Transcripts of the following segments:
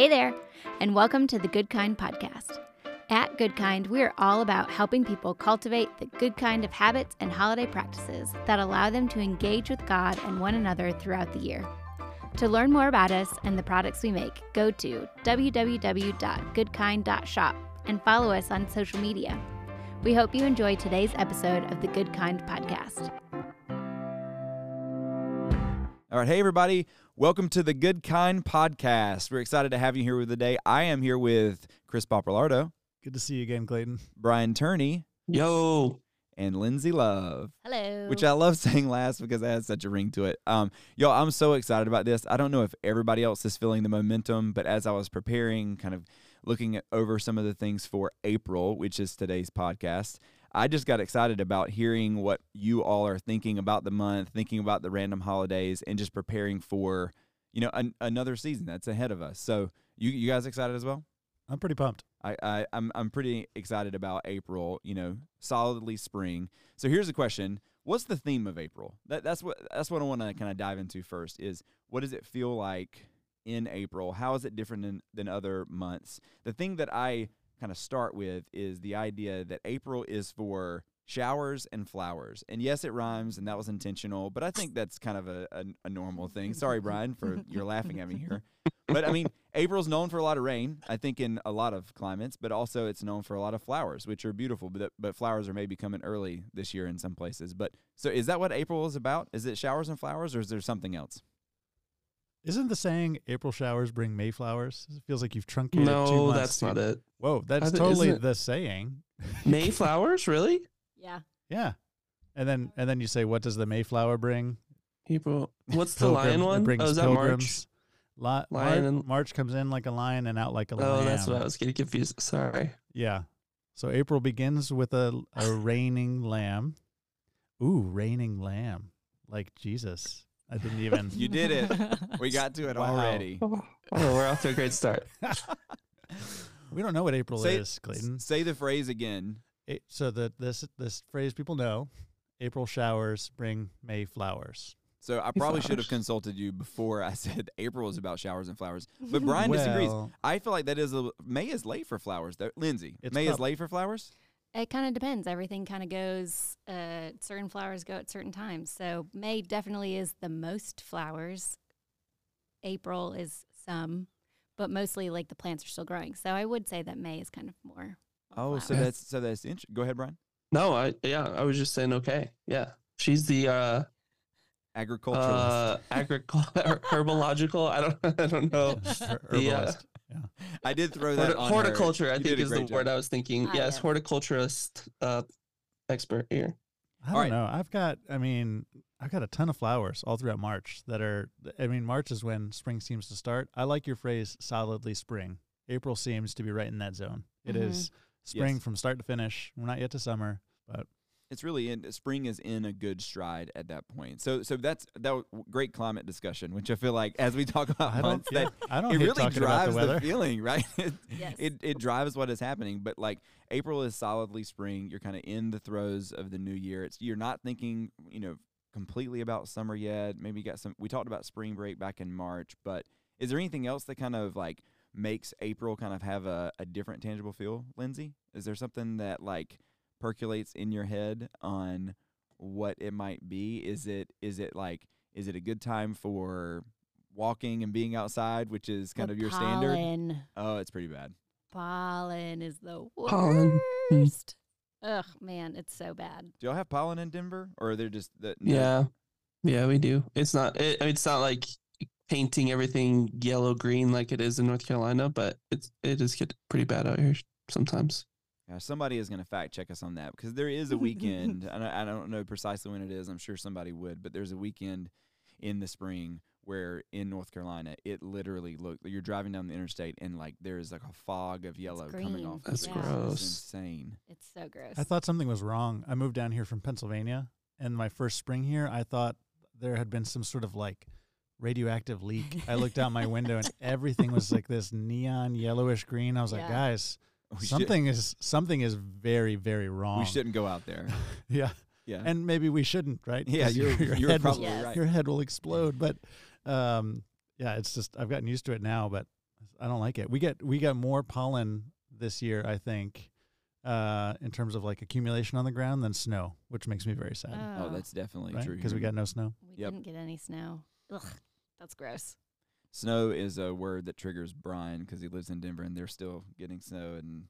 Hey there, and welcome to the Good Kind podcast. At Good Kind, we are all about helping people cultivate the good kind of habits and holiday practices that allow them to engage with God and one another throughout the year. To learn more about us and the products we make, go to www.goodkind.shop and follow us on social media. We hope you enjoy today's episode of the Good Kind podcast. All right, hey everybody, welcome to the Good Kind podcast. We're excited to have you here with the day. I am here with Chris Papalardo, Good to see you again, Clayton. Brian Turney, Yo. and Lindsay Love. Hello. Which I love saying last because it has such a ring to it. Um, yo, I'm so excited about this. I don't know if everybody else is feeling the momentum, but as I was preparing, kind of looking at, over some of the things for April, which is today's podcast, I just got excited about hearing what you all are thinking about the month, thinking about the random holidays, and just preparing for, you know, an, another season that's ahead of us. So, you you guys excited as well? I'm pretty pumped. I, I I'm I'm pretty excited about April. You know, solidly spring. So here's the question: What's the theme of April? That that's what that's what I want to kind of dive into first. Is what does it feel like in April? How is it different than, than other months? The thing that I kind of start with is the idea that April is for showers and flowers. And yes, it rhymes, and that was intentional. But I think that's kind of a, a, a normal thing. Sorry, Brian, for you're laughing at me here. But I mean, April's known for a lot of rain, I think, in a lot of climates, but also it's known for a lot of flowers, which are beautiful. But but flowers are maybe coming early this year in some places. But so is that what April is about? Is it showers and flowers, or is there something else? Isn't the saying April showers bring Mayflowers? It feels like you've truncated two No, months that's not it. Whoa, that's totally the saying. May flowers, really? Yeah. Yeah. And then and then you say, what does the Mayflower bring? April. What's the Pilgrim- lion it one? brings Oh, is that March? pilgrims. Li- Lion Mar- and- March comes in like a lion and out like a lamb. Oh, that's what I was getting confused. Sorry. Yeah. So April begins with a a reigning lamb. Ooh, reigning lamb. Like Jesus. I didn't even You did it. We got to it Wow. already. Oh, oh, we're off to a great start. We don't know what April Say, is, Clayton. say the phrase again. It, so the this this phrase people know, April showers bring May flowers. So I probably should have consulted you before I said April is about showers and flowers. But Brian disagrees. I feel like that is a May is late for flowers. Though. Lindsay, It's May is late for flowers. It kind of depends. Everything kind of goes, uh, certain flowers go at certain times. So May definitely is the most flowers. April is some, but mostly like the plants are still growing. So I would say that May is kind of more. More Oh, so flowers. that's so that's int- go ahead, Brian. No, I yeah, I was just saying okay. Yeah. She's the uh Agriculturalist. uh agricultural herbological. I don't I don't know. her- The, uh, herbalist. yeah. I did throw that Horti- on her. horticulture, I You think is the great word. I was thinking. Ah, yes, yeah. horticulturist uh expert here. I don't Alright. know. I've got. I mean, I've got a ton of flowers all throughout March that are. I mean, March is when spring seems to start. I like your phrase "solidly spring." April seems to be right in that zone. It is Mhm. Spring Yes. from start to finish. We're not yet to summer, but It's really in spring is in a good stride at that point. So so that's that was great climate discussion, which I feel like as we talk about I don't. months, Yeah, that I don't it really drives the the, feeling, right? It, Yes. it it drives what is happening. But like April is solidly spring. You're kind of in the throes of the new year. It's you're not thinking, you know, completely about summer yet. Maybe you got some. We talked about spring break back in March, but is there anything else that kind of like makes April kind of have a, a different tangible feel, Lindsay? Is there something that like percolates in your head on what it might be? Is it is it like is it a good time for walking and being outside, which is kind The of your standard? Oh, it's pretty bad. Pollen is the Pollen. Mm. worst. Ugh, man, it's so bad. Do y'all have pollen in Denver, or are they just the Yeah. Yeah, we do. It's not it, it's not like painting everything yellow green like it is in North Carolina, but it's it does get pretty bad out here sometimes. Yeah, somebody is going to fact check us on that because there is a weekend. and I, I don't know precisely when it is. I'm sure somebody would, but there's a weekend in the spring where in North Carolina it literally look you're driving down the interstate and like there's like a fog of yellow coming off. the That's trees. It's gross. insane. It's so gross. I thought something was wrong. I moved down here from Pennsylvania, and my first spring here, I thought there had been some sort of like radioactive leak. I looked out my window, and everything was like this neon yellowish green. I was like, guys, We should- something is something is very very wrong. we shouldn't go out there. yeah, Yeah. and maybe we shouldn't, right? yeah, 'Cause you're, your you're head will- Yes. right. your head will explode. But um, yeah, it's just I've gotten used to it now. But I don't like it. We get we got more pollen this year, I think, uh, in terms of like accumulation on the ground than snow, which makes me very sad. Oh, that's definitely right? true. Because we got no snow. We Yep. didn't get any snow. Ugh, that's gross. Snow is a word that triggers Brian because he lives in Denver and they're still getting snow in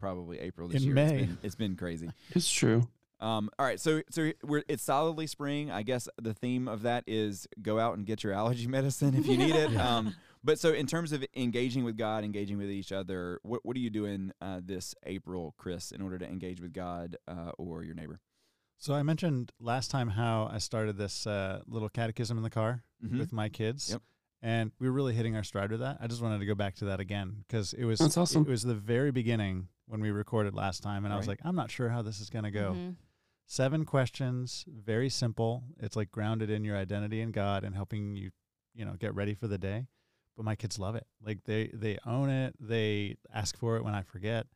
probably April this In year. May. It's been, it's been crazy. It's true. Um, all right, so so we're it's solidly spring. I guess the theme of that is go out and get your allergy medicine if you need it. Um, but so in terms of engaging with God, engaging with each other, what what are you doing uh, this April, Chris, in order to engage with God uh, or your neighbor? So I mentioned last time how I started this uh, little catechism in the car Mhm. with my kids. Yep. And we were really hitting our stride with that. I just wanted to go back to that again because it was That's awesome. It was the very beginning when we recorded last time, and I was like, I'm not sure how this is going to go. Mhm. Seven questions, very simple. It's like grounded in your identity in God and helping you, you know, get ready for the day. But my kids love it. Like they they own it. They ask for it when I forget.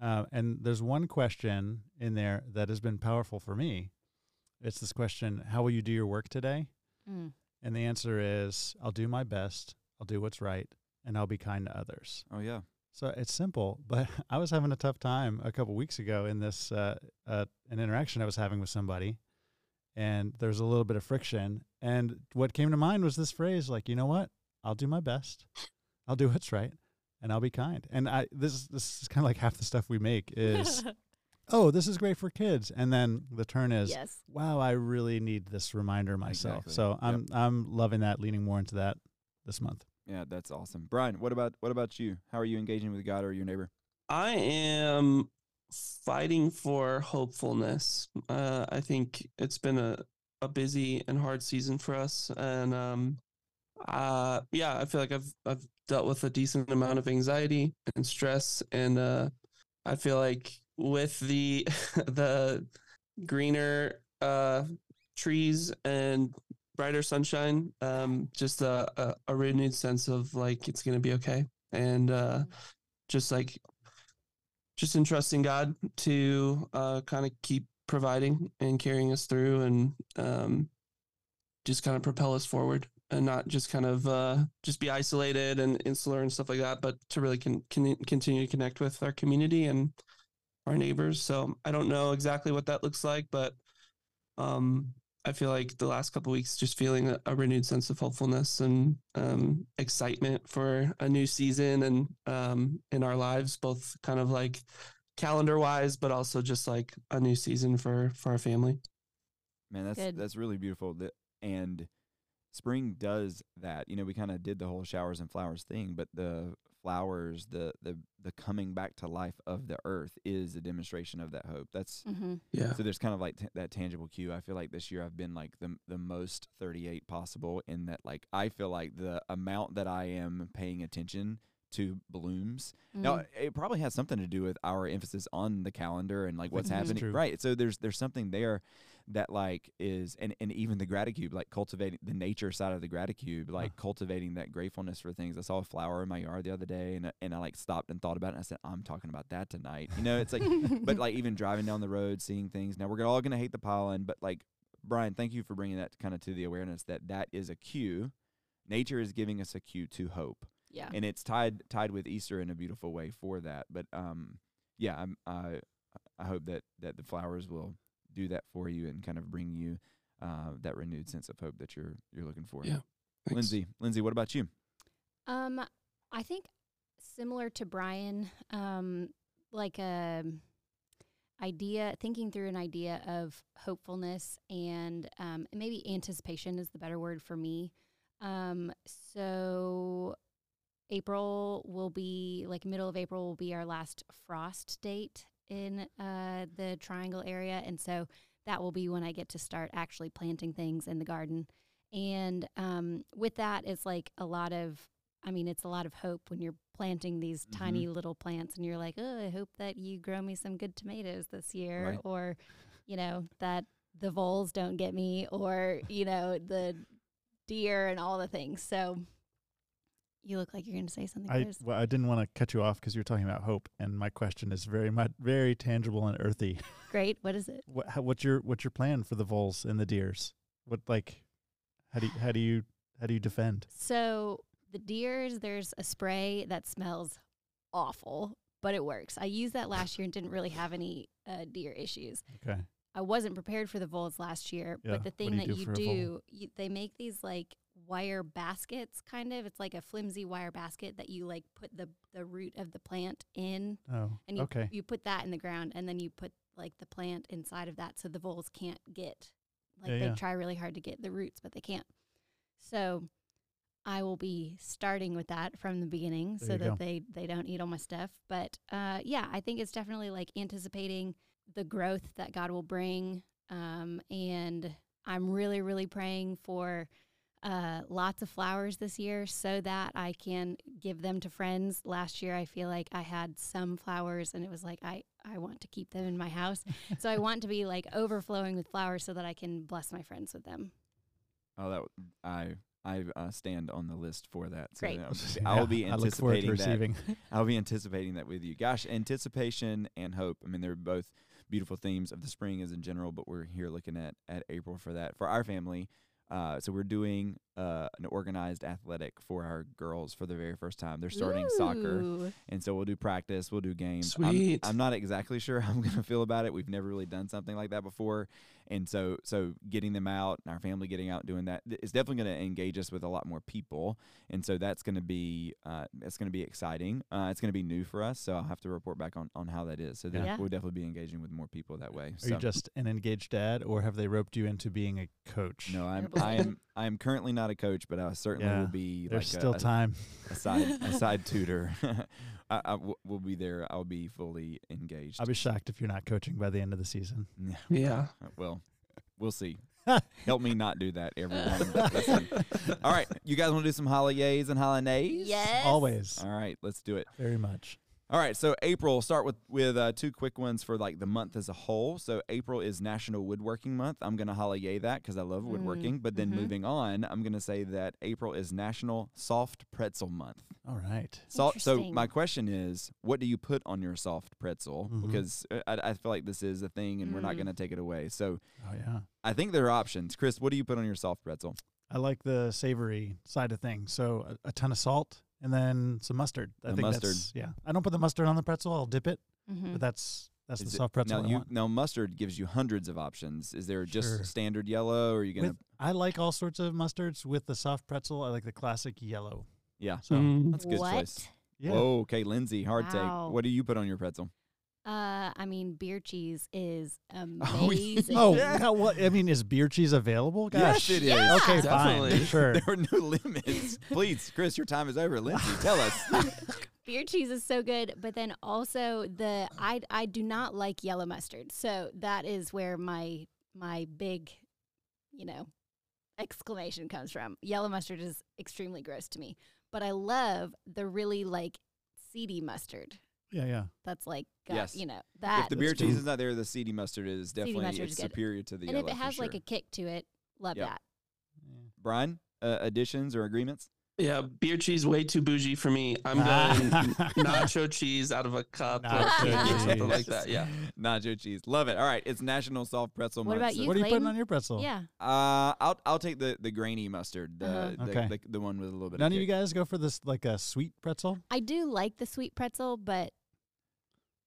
Uh, and there's one question in there that has been powerful for me. It's this question: How will you do your work today? Mm. And the answer is, I'll do my best. I'll do what's right, and I'll be kind to others. Oh yeah, So it's simple, but I was having a tough time a couple weeks ago in this uh, uh, an interaction I was having with somebody, and there was a little bit of friction. And what came to mind was this phrase, like, you know what? I'll do my best. I'll do what's right, and I'll be kind. And I this is- this is kind of like half the stuff we make is, oh, this is great for kids, and then the turn is, yes. wow, I really need this reminder myself. Exactly. So I'm I'm loving that, leaning more into that this month. yeah, that's awesome. Brian, what about what about you? How are you engaging with God or your neighbor? I am fighting for hopefulness. Uh, I think it's been a, a busy and hard season for us, and um, uh, yeah, I feel like I've I've dealt with a decent amount of anxiety and stress, and uh, I feel like with the the greener uh, trees and brighter sunshine, um, just a, a, a renewed sense of like it's gonna be okay, and uh, just like just entrusting God to uh, kind of keep providing and carrying us through and um, just kind of propel us forward and not just kind of uh, just be isolated and insular and stuff like that, but to really con- con- continue to connect with our community and our neighbors. So I don't know exactly what that looks like, but um, I feel like the last couple weeks just feeling a, a renewed sense of hopefulness and um, excitement for a new season and um, in our lives, both kind of like calendar wise, but also just like a new season for for our family. Man, that's Good. that's really beautiful. That and spring does that. You know, we kind of did the whole showers and flowers thing, but the flowers, the the the coming back to life of the earth is a demonstration of that hope. That's Mm-hmm. Yeah. so there's kind of like t- that tangible cue. I feel like this year I've been like the the most 38 possible in that like I feel like the amount that I am paying attention to blooms. Mm. Now it probably has something to do with our emphasis on the calendar and like what's happening. true. Right. So there's there's something there that like is and, and even the gratitude, like cultivating the nature side of the gratitude, like cultivating that gratefulness for things. I saw a flower in my yard the other day and and I like stopped and thought about it and I said, I'm talking about that tonight. You know, it's like but like even driving down the road, seeing things. Now we're all gonna hate the pollen, but like Brian, thank you for bringing that kind of to the awareness that that is a cue. Nature is giving us a cue to hope, yeah. and it's tied tied with Easter in a beautiful way for that. But um, yeah, I'm I I hope that that the flowers will do that for you and kind of bring you uh, that renewed sense of hope that you're you're looking for. Yeah. Thanks. Lindsay, Lindsay, what about you? Um, I think similar to Brian, um, like a idea, thinking through an idea of hopefulness and um, and maybe anticipation is the better word for me. Um, so April will be like middle of April will be our last frost date in uh, the Triangle area, and so that will be when I get to start actually planting things in the garden. And um, with that, it's like a lot of, I mean, it's a lot of hope when you're planting these Mhm. tiny little plants and you're like, oh, I hope that you grow me some good tomatoes this year, Right. or, you know, that the voles don't get me, or, you know, the deer and all the things. So you look like you're going to say something. I Chris. well, I didn't want to cut you off because you were talking about hope, and my question is very much very tangible and earthy. Great. What is it? What how, what's your what's your plan for the voles and the deers? What like how do you, how do you how do you defend? So the deers, there's a spray that smells awful, but it works. I used that last year and didn't really have any uh, deer issues. Okay. I wasn't prepared for the voles last year, Yeah, but the thing you that do you for a vole? do, you, they make these like wire baskets, kind of. It's like a flimsy wire basket that you like put the the root of the plant in, Oh. and you okay. you put that in the ground, and then you put like the plant inside of that, so the voles can't get like Yeah, they yeah. try really hard to get the roots, but they can't. So I will be starting with that from the beginning, There so that go. they they don't eat all my stuff. But uh, yeah, I think it's definitely like anticipating the growth that God will bring, um, and I'm really really praying for uh, lots of flowers this year so that I can give them to friends. Last year, I feel like I had some flowers and it was like, I, I want to keep them in my house. so I want to be like overflowing with flowers so that I can bless my friends with them. Oh, that w- I I uh, stand on the list for that. So Great. I will be Yeah, I look forward to anticipating that. receiving. I'll be anticipating that with you. Gosh, anticipation and hope. I mean, they're both beautiful themes of the spring as in general, but we're here looking at at April for that for our family. Uh, so we're doing uh, an organized athletic for our girls for the very first time. They're starting soccer, and so we'll do practice. We'll do games. Sweet. I'm, I'm not exactly sure how I'm going to feel about it. We've never really done something like that before, and so so getting them out and our family getting out and doing that th- definitely going to engage us with a lot more people, and so that's going to be uh, it's going to be exciting. Uh, it's going to be new for us, so I'll have to report back on, on how that is. So then Yeah. we'll definitely be engaging with more people that way. Are so you just an engaged dad, or have they roped you into being a coach? no, I'm. I am I am currently not a coach, but I certainly Yeah, will be There's like still a, a- time. a side a side tutor. I, I w- will be there. I'll be fully engaged. I'll be shocked if you're not coaching by the end of the season. Yeah. Yeah. Well, we'll see. Help me not do that, everyone. All right, you guys want to do some holidays and holidays? Yes. Always. All right, let's do it. Very much. All right, so April. Start with with uh, two quick ones for like the month as a whole. So April is National Woodworking Month. I'm gonna holiday that because I love Mm, woodworking. But then mhm. moving on, I'm gonna say that April is National Soft Pretzel Month. All right. So, so my question is, what do you put on your soft pretzel? Mhm. Because uh, I, I feel like this is a thing, and we're not Mm. gonna take it away. So Oh yeah. I think there are options. Chris, what do you put on your soft pretzel? I like the savory side of things. So a, a ton of salt and then some mustard. I The think mustard. that's yeah. I don't put the mustard on the pretzel. I'll dip it, Mhm. but that's that's Is the it- soft pretzel now I you want. now mustard gives you hundreds of options. Is there just Sure. standard yellow, or are you gonna? With, I like all sorts of mustards. With the soft pretzel, I like the classic yellow. yeah, So Mm. that's a good what? choice. yeah. Whoa, okay, Lindsay, hard Wow. take. What do you put on your pretzel? Uh, I mean, beer cheese is Oh, amazing. Oh, Yeah. God, what? I mean, is beer cheese available? Gosh. Yes, it is. Yeah. Okay, Definitely. fine. Sure. there are no limits. Please, Chris, your time is over. Lindsay, tell us. beer cheese is so good, but then also the I I do not like yellow mustard. So that is where my my big, you know, exclamation comes from. Yellow mustard is extremely gross to me, but I love the really like seedy mustard. Yeah, yeah. That's like got, Yes. you know, that if the beer cheese is not there, the seedy mustard is definitely mustard it's is superior to the and if it has for like a kick to it, love Yep. that. yeah. Brian, uh, additions or agreements? Yeah, beer cheese way too bougie for me. I'm going nacho cheese out of a cup or Nacho something like that. Yeah. Nacho cheese. Love it. All right. It's National Soft Pretzel What Month. about so- you? What are you putting on your pretzel? Yeah. Uh, I'll I'll take the, the grainy mustard, the, Uh-huh. the, Okay. the the one with a little bit. Of. None of of you guys go for this like a sweet pretzel? I do like the sweet pretzel, but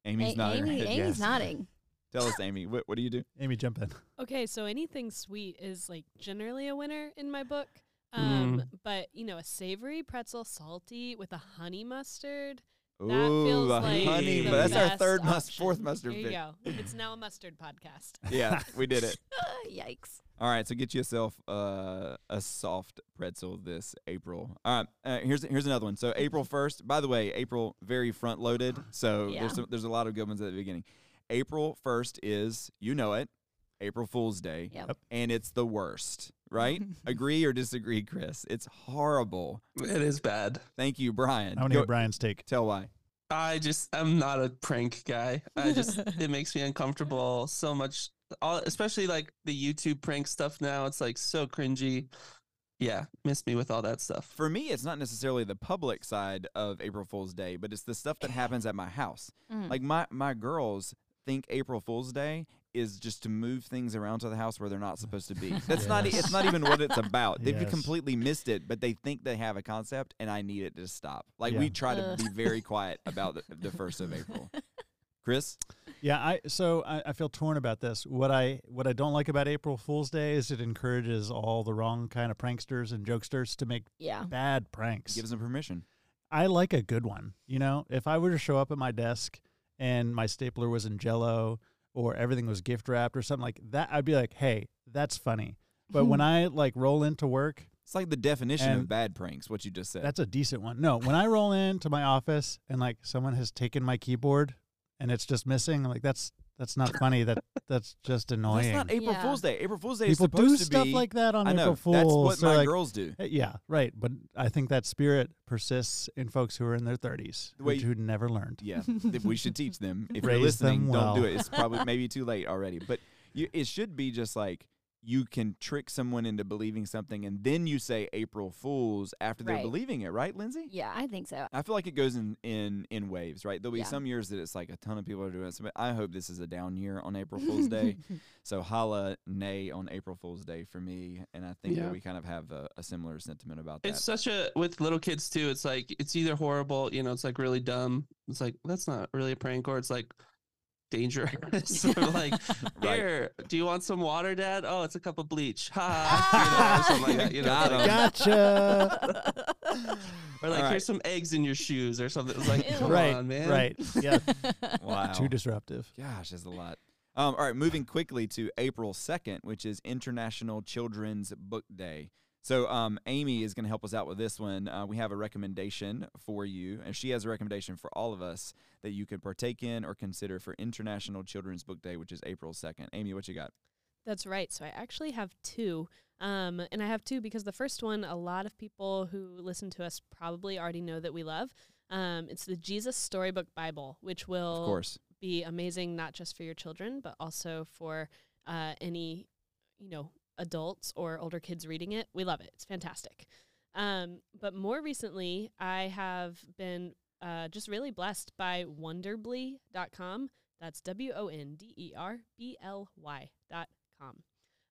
Amy's A- nodding. her head Amy's yes. nodding. Tell us, Amy. What what do you do? Amy, jump in. Okay, so anything sweet is like generally a winner in my book. Um, But you know, a savory pretzel, salty with a honey mustard. That Ooh, feels the like honey. the but that's our best third must, option. fourth mustard There you pick. go. It's now a mustard podcast. Yeah, we did it. Yikes. All right, so get yourself uh, a soft pretzel this April. All right, uh, here's here's another one. So April first. By the way, April very front loaded. So Yeah. there's some, there's a lot of good ones at the beginning. April first is you know it, April Fool's Day, Yep. Yep. and it's the worst. Right? Agree or disagree, Chris? It's horrible. It is bad. Thank you, Brian. I want to hear Brian's take. tell why. I just I'm not a prank guy. I just it makes me uncomfortable so much. All especially like the YouTube prank stuff now. It's like so cringy. Yeah, miss me with all that stuff. For me, it's not necessarily the public side of April Fool's Day, but it's the stuff that happens at my house. Mm. Like my my girls think April Fool's Day is just to move things around to the house where they're not supposed to be. That's not. e- It's not even what it's about. They've Yes. completely missed it, but they think they have a concept, and I need it to stop. Like we try to Ugh. be very quiet about the, the first of April. Chris, Yeah, I so I, I feel torn about this. What I what I don't like about April Fool's Day is it encourages all the wrong kind of pranksters and jokesters to make Yeah. bad pranks. gives them permission. I like a good one. You know, if I were to show up at my desk and my stapler was in jello or everything was gift wrapped or something like that, I'd be like, hey, that's funny. But when I like roll into work, It's like the definition of bad pranks. What you just said. that's a decent one. No, when I roll into my office and like someone has taken my keyboard and it's just missing, I'm like that's that's not funny. That that's just annoying. That's not April Yeah. Fool's Day. April Fool's Day People is supposed do to stuff be. like that on I know. April Fool's. That's what so, my like, girls do. uh, Yeah, right. But I think that spirit persists in folks who are in their 30s, The way which you- who never learned. Yeah, th- we should teach them. If you're Raise them listening, don't do it. It's probably maybe too late already. But you, it should be just like you can trick someone into believing something, and then you say April Fools after they're Right. believing it, right, Lindsay? Yeah, I think so. I feel like it goes in in in waves, right? There'll be Yeah. some years that it's like a ton of people are doing it. But I hope this is a down year on April Fool's Day. So holla nay on April Fool's Day for me, and I think Yeah. that we kind of have a, a similar sentiment about that. It's such a with little kids too. It's like it's either horrible, you know, it's like really dumb. It's like that's not really a prank, or it's like dangerous. or like, Right. here, do you want some water, Dad? Oh, it's a cup of bleach. Ha, you know, something like that. You know, Got like- 'em. Gotcha. or like All right. here's some eggs in your shoes or something. It's like, Ew. come right, on, man. right. Yeah, wow. too disruptive. Gosh, that's a lot. Um, all right, moving quickly to April 2nd, which is International Children's Book Day. So, um, Amy is going to help us out with this one. Uh, we have a recommendation for you, and she has a recommendation for all of us that you could partake in or consider for International Children's Book Day, which is April 2nd. Amy, what you got? That's right. So I actually have two. Um, and I have two because the first one, a lot of people who listen to us probably already know that we love. Um, it's the Jesus Storybook Bible, which will Of course. be amazing not just for your children, but also for uh, any, you know, adults or older kids reading it. We love it. It's fantastic. Um, but more recently, I have been uh, just really blessed by Wonderbly.com. That's W O N D E R B L Y dot com.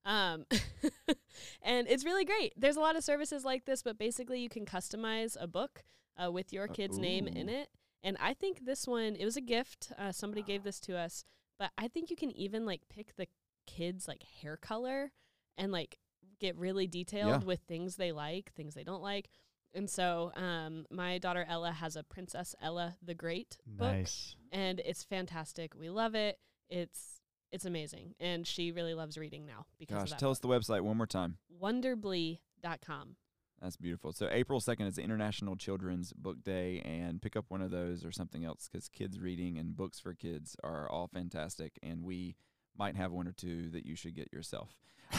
Um, and it's really great. There's a lot of services like this, but basically you can customize a book uh, with your Uh, kid's name in it. And I think this one, it was a gift. Uh, somebody gave this to us, but I think you can even like pick the kids like hair color and like get really detailed Yeah. with things they like, things they don't like. And so, um, my daughter Ella has a Princess Ella the Great book, Nice. and it's fantastic. We love it. It's it's amazing, and she really loves reading now because Gosh, of that. tell us the website one more time. Wonderbly.com. That's beautiful. So April 2nd is International Children's Book Day, and pick up one of those or something else because kids reading and books for kids are all fantastic, and we might have one or two that you should get yourself.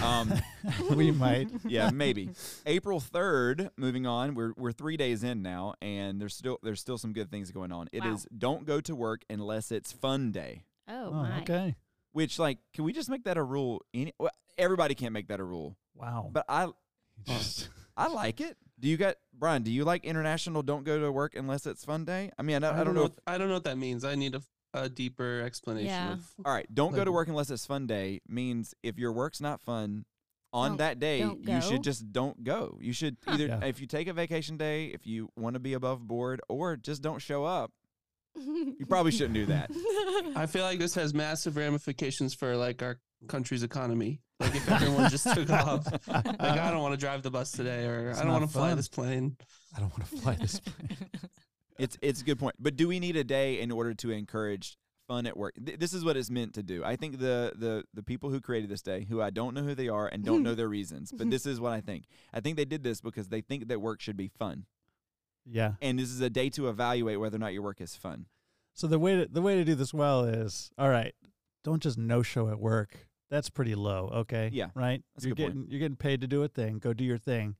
Um, we might. yeah, maybe. April 3rd, moving on, we're, we're three days in now, and there's still there's still some good things going on. It is Wow. don't go to work unless it's fun day. Oh, Oh, my. okay. Which, like, can we just make that a rule? Any, well, everybody can't make that a rule, Wow. but I Just- I like it. Do you got Brian? Do you like international? Don't go to work unless it's fun day. I mean, I, I, don't know. if, I don't know what that means. I need a, a deeper explanation. Yeah. Of, all right, don't go to work unless it's fun day means if your work's not fun on Don't- that day, don't you go? should just don't go. You should Huh. either Yeah. if you take a vacation day, if you want to be above board, or just don't show up. You probably shouldn't do that. I feel like this has massive ramifications for like our country's economy. Like if everyone just took off, like I don't want to drive the bus today, or It's I don't not want to fly fun. this plane. I don't want to fly this plane. It's it's a good point. But do we need a day in order to encourage fun at work? Th- this is what it's meant to do. I think the the the people who created this day, who I don't know who they are and don't mm-hmm. know their reasons, but mm-hmm. this is what I think. I think they did this because they think that work should be fun, Yeah. and this is a day to evaluate whether or not your work is fun. So the way to the way to do this well is all right. Don't just no show at work. That's pretty low. Okay. Yeah, Right. that's you're good point. getting you're getting paid to do a thing. Go do your thing.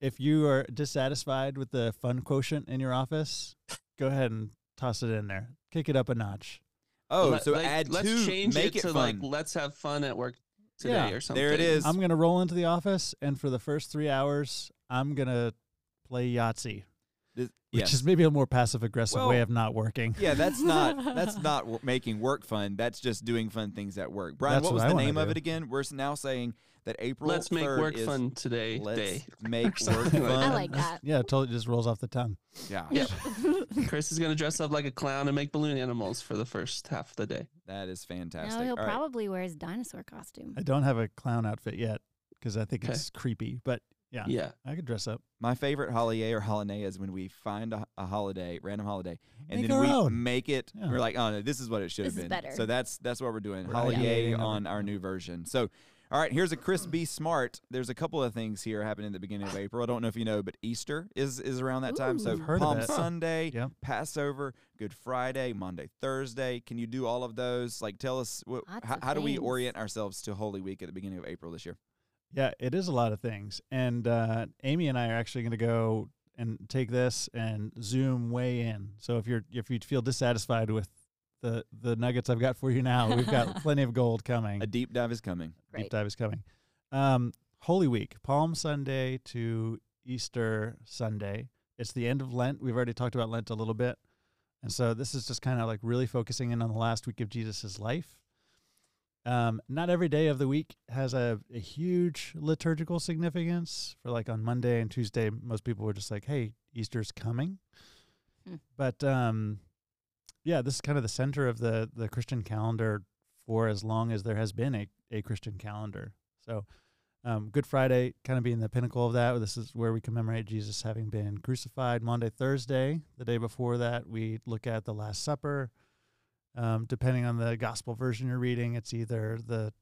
And If you are dissatisfied with the fun quotient in your office, go ahead and toss it in there. Kick it up a notch. Oh, Let- so like, add let's two, change make it it, to fun. like let's have fun at work today Yeah, or something. there it is. I'm gonna roll into the office, and for the first three hours, I'm gonna play Yahtzee. This, which yes. is maybe a more passive aggressive way of not working. yeah, that's not that's not w- making work fun. That's just doing fun things at work. Brian, That's what was what I the wanna name of it again? We're now saying that April. Let's make work is fun today. Let's Day. make work fun. I like that. Yeah, totally just rolls off the tongue. Yeah, Yep. Chris is gonna dress up like a clown and make balloon animals for the first half of the day. that is fantastic. No, he'll All right. probably wear his dinosaur costume. I don't have a clown outfit yet because I think Okay. it's creepy, but yeah, Yeah. I could dress up. My favorite holiday or holiday is when we find a, a holiday, random holiday, and Make then our we own. make it. Yeah. We're like, oh no, this is what it should have This is been. better. So that's that's what we're doing. We're holiday ideating on our new version. So. All right, here's a Chris B. Smart. There's a couple of things here happening at the beginning of April. I don't know if you know, but Easter is is around that time. So Ooh. I've heard of Palm it. Huh. Sunday, Yep. Passover, Good Friday, Maundy, Thursday. Can you do all of those? Like, tell us what, Lots how, of how do we things. orient ourselves to Holy Week at the beginning of April this year? Yeah, it is a lot of things. And uh, Amy and I are actually going to go and take this and zoom way in. So if you're if you feel dissatisfied with the the nuggets I've got for you now, we've got plenty of gold coming. A deep dive is coming. Great. Deep dive is coming. Um, Holy Week, Palm Sunday to Easter Sunday. It's the end of Lent. We've already talked about Lent a little bit. And so this is just kind of like really focusing in on the last week of Jesus' life. Um, not every day of the week has a, a huge liturgical significance. For like on Monday and Tuesday, most people were just like, hey, Easter's coming. Hmm. But um, yeah, this is kind of the center of the, the Christian calendar for as long as there has been a, a Christian calendar. So um, Good Friday kind of being the pinnacle of that. This is where we commemorate Jesus having been crucified. Maundy, Thursday, the day before that, we look at the Last Supper. Um, depending on the gospel version you're reading, it's either the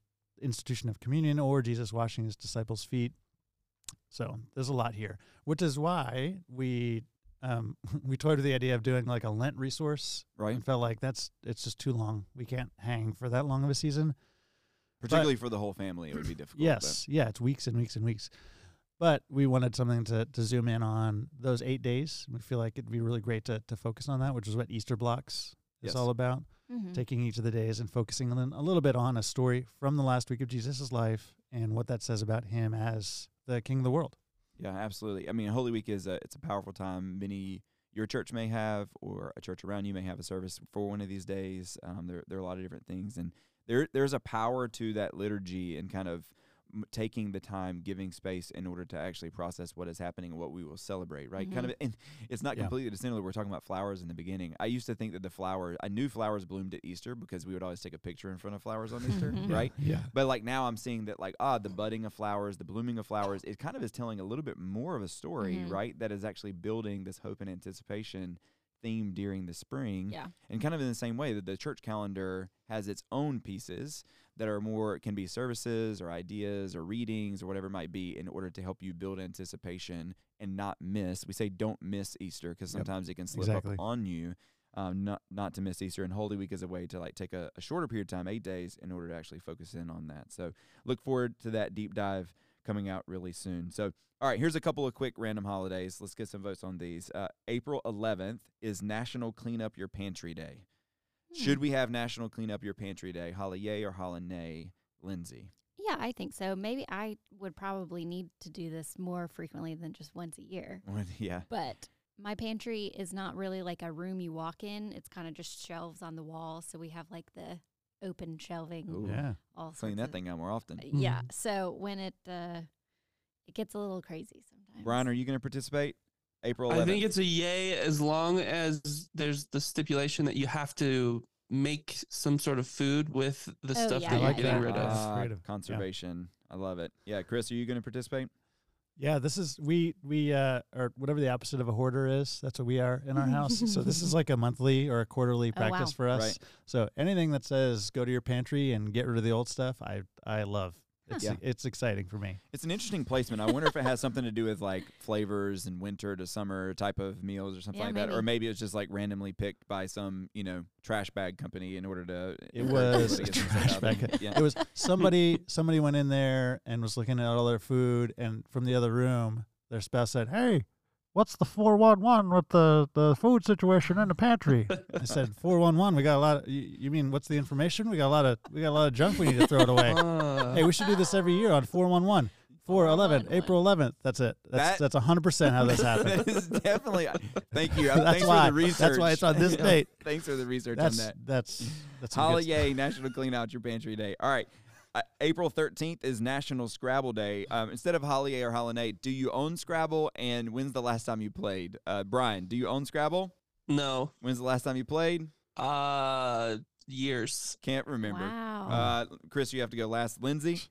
institution of communion or Jesus washing his disciples' feet. So there's a lot here, which is why we um, we toyed with the idea of doing like a Lent resource Right. and felt like that's it's just too long. We can't hang for that long of a season. Particularly for the whole family, it would be difficult. but- Yes, yeah, it's weeks and weeks and weeks. But we wanted something to, to zoom in on those eight days. We feel like it'd be really great to, to focus on that, which is what Easter blocks is Yes. all about. Mhm. Taking each of the days and focusing on a little bit on a story from the last week of Jesus' life and what that says about him as the king of the world. Yeah, absolutely. I mean, Holy Week is a it's a powerful time. Many your church may have, or a church around you may have a service for one of these days. Um, there there are a lot of different things, and there there's a power to that liturgy and kind of m- taking the time, giving space in order to actually process what is happening and what we will celebrate. Right? Kind of, and it's not Yeah. completely dissimilar. We're talking about flowers in the beginning. I used to think that the flower, I knew flowers bloomed at Easter because we would always take a picture in front of flowers on Easter, Mhm. right? Yeah. But like now I'm seeing that like ah the budding of flowers, the blooming of flowers, it kind of is telling a little bit more of a story, Mhm. right? That is actually building this hope and anticipation theme during the spring. Yeah. And kind of in the same way that the church calendar has its own pieces that are more can be services or ideas or readings or whatever it might be in order to help you build anticipation and not miss. We say don't miss Easter because Yep. sometimes it can slip Exactly. up on you. Um, not not to miss Easter and Holy Week is a way to like take a, a shorter period of time, eight days, in order to actually focus in on that. So look forward to that deep dive coming out really soon. So all right, here's a couple of quick random holidays. Let's get some votes on these. Uh, April 11th is National Clean Up Your Pantry Day. Hmm. Should we have National Clean Up Your Pantry Day? Holly yay or holly nay? Lindsay. Yeah, I think so. Maybe I would probably need to do this more frequently than just once a year. yeah. But my pantry is not really like a room you walk in. It's kind of just shelves on the wall. So we have like the open shelving. Ooh. Yeah. All Clean that of- thing out more often. Yeah. Mhm. So when it uh, it gets a little crazy sometimes. Brian, are you going to participate? April 11th. I think it's a yay as long as there's the stipulation that you have to make some sort of food with the Oh, stuff yeah, that yeah, you're yeah. getting rid of. Ah, Creative. Yeah. Conservation. I love it. Yeah, Chris, are you going to participate? Yeah, this is we we uh or whatever the opposite of a hoarder is. That's what we are in our house. so this is like a monthly or a quarterly Oh, wow. practice for us. Right. So anything that says go to your pantry and get rid of the old stuff, I I love. It's Yeah. it's exciting for me. It's an interesting placement. I wonder if it has something to do with like flavors and winter to summer type of meals or something Yeah, like that, or maybe. maybe it's just like randomly picked by some you know trash bag company in order to. It was people a to get some stuff trash out there. bag. Yeah. It was somebody somebody went in there and was looking at all their food and from the other room their spouse said, "Hey, what's the 411 with the the food situation in the pantry?" I said, "411, we got a lot of you, you mean what's the information? We got a lot of we got a lot of junk we need to throw it away." Ah. hey, we should do this every year on 411. Four All eleven, in one. April eleventh. That's it. That's That- that's hundred percent how this happened. that is definitely. Thank you. that's Thanks why. for the research. That's why it's on this date. Thanks for the research That's on that. that's that's some Holly good Yay, National Clean Out Your Pantry Day. All right. Uh, April 13th is National Scrabble Day. Um, instead of Holly Yay or Holiday, do you own Scrabble? And when's the last time you played? Uh, Brian, do you own Scrabble? No. When's the last time you played? Uh, years. Can't remember. Wow. Uh, Chris, you have to go last. Lindsay?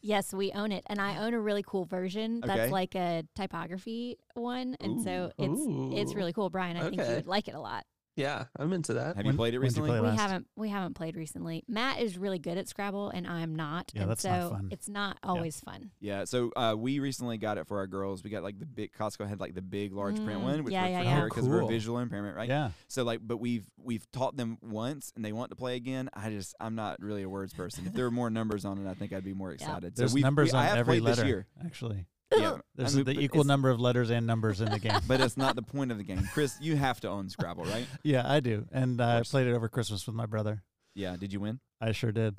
yes, we own it, and I own a really cool version that's Okay. like a typography one, and so it's it's really cool. Brian, I think you would like it a lot. Yeah, I'm into that. Have When- you played it when did you recently? play We last? haven't we haven't played recently. Matt is really good at Scrabble, and I'm not. Yeah, and that's so not fun. it's not always fun. Yeah, so uh, we recently got it for our girls. We got like the big Costco had like the big large print Mm, one, which yeah, worked yeah, for yeah. her because of her Cool. visual impairment, right? Yeah. So like, but we've we've taught them once, and they want to play again. I just I'm not really a words person. If there were more numbers on it, I think I'd be more excited. There's so we've, numbers we, I on have every played letter. this year. Actually, Yeah, there's I mean, the equal number of letters and numbers in the game. But it's not the point of the game. Chris, you have to own Scrabble, right? yeah, I do, and uh, I played it over Christmas with my brother. Yeah. Did you win? I sure did.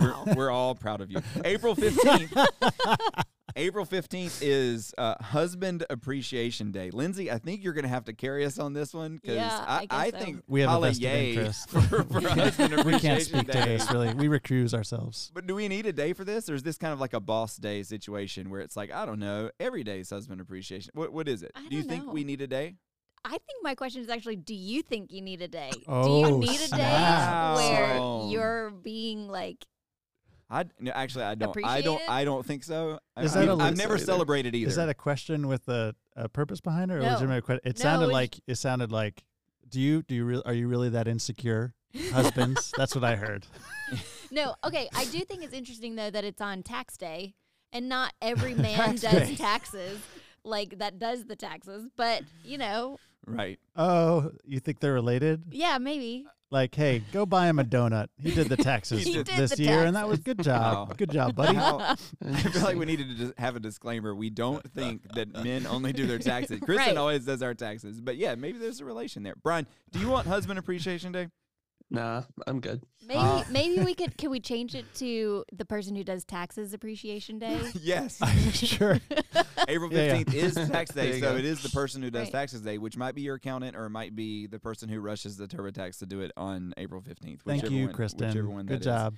we're, we're all proud of you. April 15th. April 15th is uh, Husband Appreciation Day. Lindsay, I think you're going to have to carry us on this one because Yeah, I, I I so. think We have a Holly vested yay interest. for, for Husband Appreciation we can't speak Day. to this really. We recuse ourselves. But do we need a day for this, or is this kind of like a boss day situation where it's like I don't know, every day is husband appreciation? What what is it? I do you think know. we need a day? I think my question is actually, do you think you need a day? do Oh, you need a day snap. where you're being like I no, actually I don't. I don't. It? I don't think so. I- Is I, that a I've lit- never either. celebrated either. Is that a question with a, a purpose behind it, or a No. legitimate question? It No, sounded it's- like it sounded like. Do you do you re- are you really that insecure, husbands? That's what I heard. No, okay. I do think it's interesting though that it's on tax day and not every man Tax does day. taxes like that does the taxes. But you know, right? Oh, you think they're related? yeah, maybe. Like, hey, go buy him a donut. He did the taxes He did this the year, and that was good job. Wow. Good job, buddy. How- I feel like we needed to just have a disclaimer. We don't think that men only do their taxes. Kristen Right. always does our taxes, but yeah, maybe there's a relation there. Brian, do you want Husband Appreciation Day? Nah, I'm good. Maybe Uh, maybe we could can we change it to the person who does taxes appreciation day? yes. sure. April Yeah, yeah. 15th is tax day, so go. it is the person who does Right. taxes day, which might be your accountant or it might be the person who rushes the TurboTax to do it on April 15th. Thank whichever you, one, Kristen. Whichever one good job.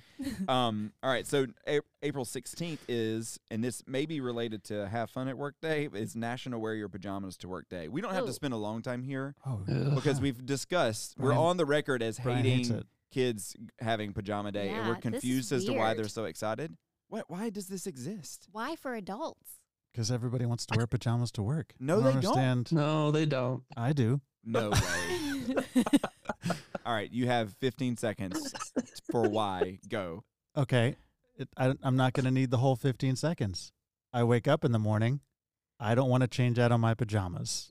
Um, all right, so a- April 16th is, and this may be related to Have Fun at Work Day, is National Wear Your Pajamas to Work Day. We don't have to spend a long time here Oh, because we've discussed, we're on the record as Brian hating it. kids having pajama day, and we're confused as to why they're so excited. What, why does this exist? Why for adults? Because everybody wants to wear pajamas to work. No, I don't they don't. understand. no, they don't. I do. No way. All right, you have 15 seconds for why. Go. Okay, it, I, I'm not going to need the whole 15 seconds. I wake up in the morning. I don't want to change out on my pajamas.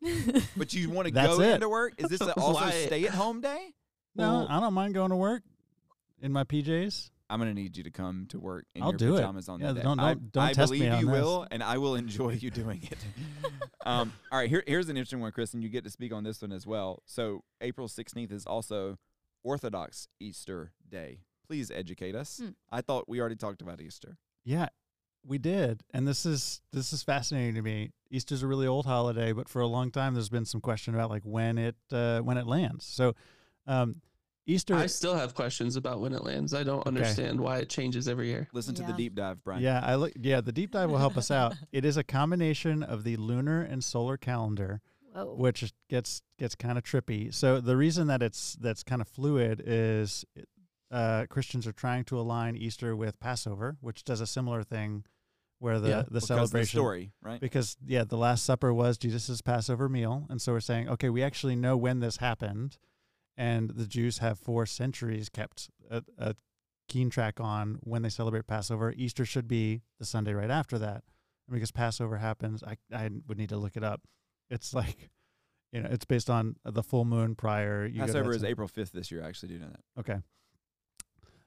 But you want to go it. into work? Is this also Why? stay at home day? No, Well- I don't mind going to work in my PJs. I'm gonna need you to come to work in I'll your do it. pajamas on Yeah, that day. don't- I, don't- don't I test me believe on you this. will, and I will enjoy you doing it. um, all right, here, here's an interesting one, Kristen. You get to speak on this one as well. So April 16th is also Orthodox Easter Day. Please educate us. Hmm. I thought we already talked about Easter. Yeah, we did, and this is this is fascinating to me. Easter's a really old holiday, but for a long time there's been some question about like when it uh, when it lands. So, um, Easter. I still have questions about when it lands. I don't understand why it changes every year. Listen to the deep dive, Brian. Yeah, I look. Yeah, the deep dive will help us out. It is a combination of the lunar and solar calendar, Whoa. which gets gets kind of trippy. So the reason that it's that's kind of fluid is uh, Christians are trying to align Easter with Passover, which does a similar thing, where the Yeah, the celebration the story, right? because yeah, the Last Supper was Jesus' Passover meal, and so we're saying, okay, we actually know when this happened, and the Jews have for centuries kept a, a keen track on when they celebrate Passover. Easter should be the Sunday right after that, and because Passover happens, I I would need to look it up. It's like, you know, it's based on the full moon prior. You Passover is April 5th this year. I actually do know that. Okay.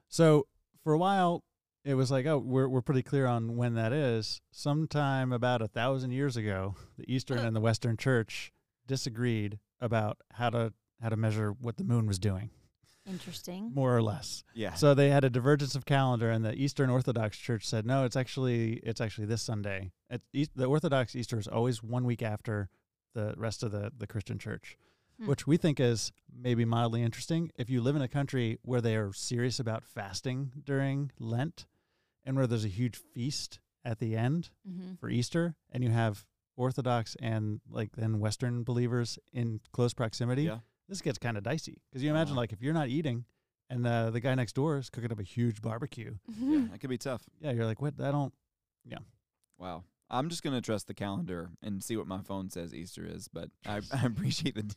So for a while, it was like, oh, we're we're pretty clear on when that is. Sometime about a thousand years ago, the Eastern and the Western Church disagreed about how to how to measure what the moon was doing. Interesting. more or less. Yeah. So they had a divergence of calendar, and the Eastern Orthodox Church said, "No, it's actually it's actually this Sunday." At East, the Orthodox Easter is always one week after the rest of the the Christian Church, Hmm. which we think is maybe mildly interesting. If you live in a country where they are serious about fasting during Lent, and where there's a huge feast at the end Mm-hmm. for Easter, and you have Orthodox and like then Western believers in close proximity, Yeah. This gets kind of dicey because you imagine Uh-huh. like if you're not eating and uh, the guy next door is cooking up a huge barbecue, yeah, that could be tough. yeah, you're like, what? I don't. Yeah. Wow. I'm just gonna trust the calendar and see what my phone says Easter is, but I, I appreciate the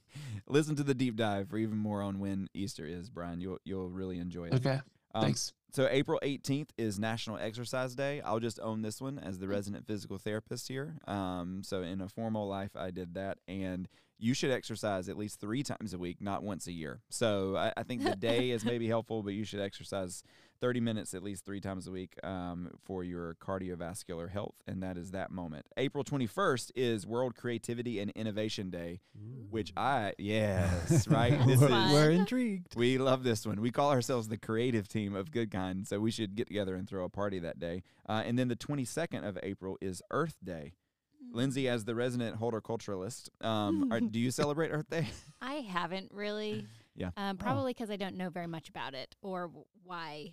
listen to the deep dive for even more on when Easter is, Brian. You'll you'll really enjoy it. Okay. Um, Thanks. So April 18th is National Exercise Day. I'll just own this one as the resident physical therapist here. Um, so in a formal life, I did that, and you should exercise at least three times a week, not once a year. So I, I think the day is maybe helpful, but you should exercise 30 minutes at least three times a week um, for your cardiovascular health, and that is that moment. April 21st is World Creativity and Innovation Day, which I yes right. This we're, is we're intrigued. we love this one. We call ourselves the creative team of Good Kind, so we should get together and throw a party that day. Uh, and then the 22nd of April is Earth Day. Lindsay, as the resident horticulturalist, um, are, do you celebrate Earth Day? I haven't really. Yeah. Um, probably because I don't know very much about it or why.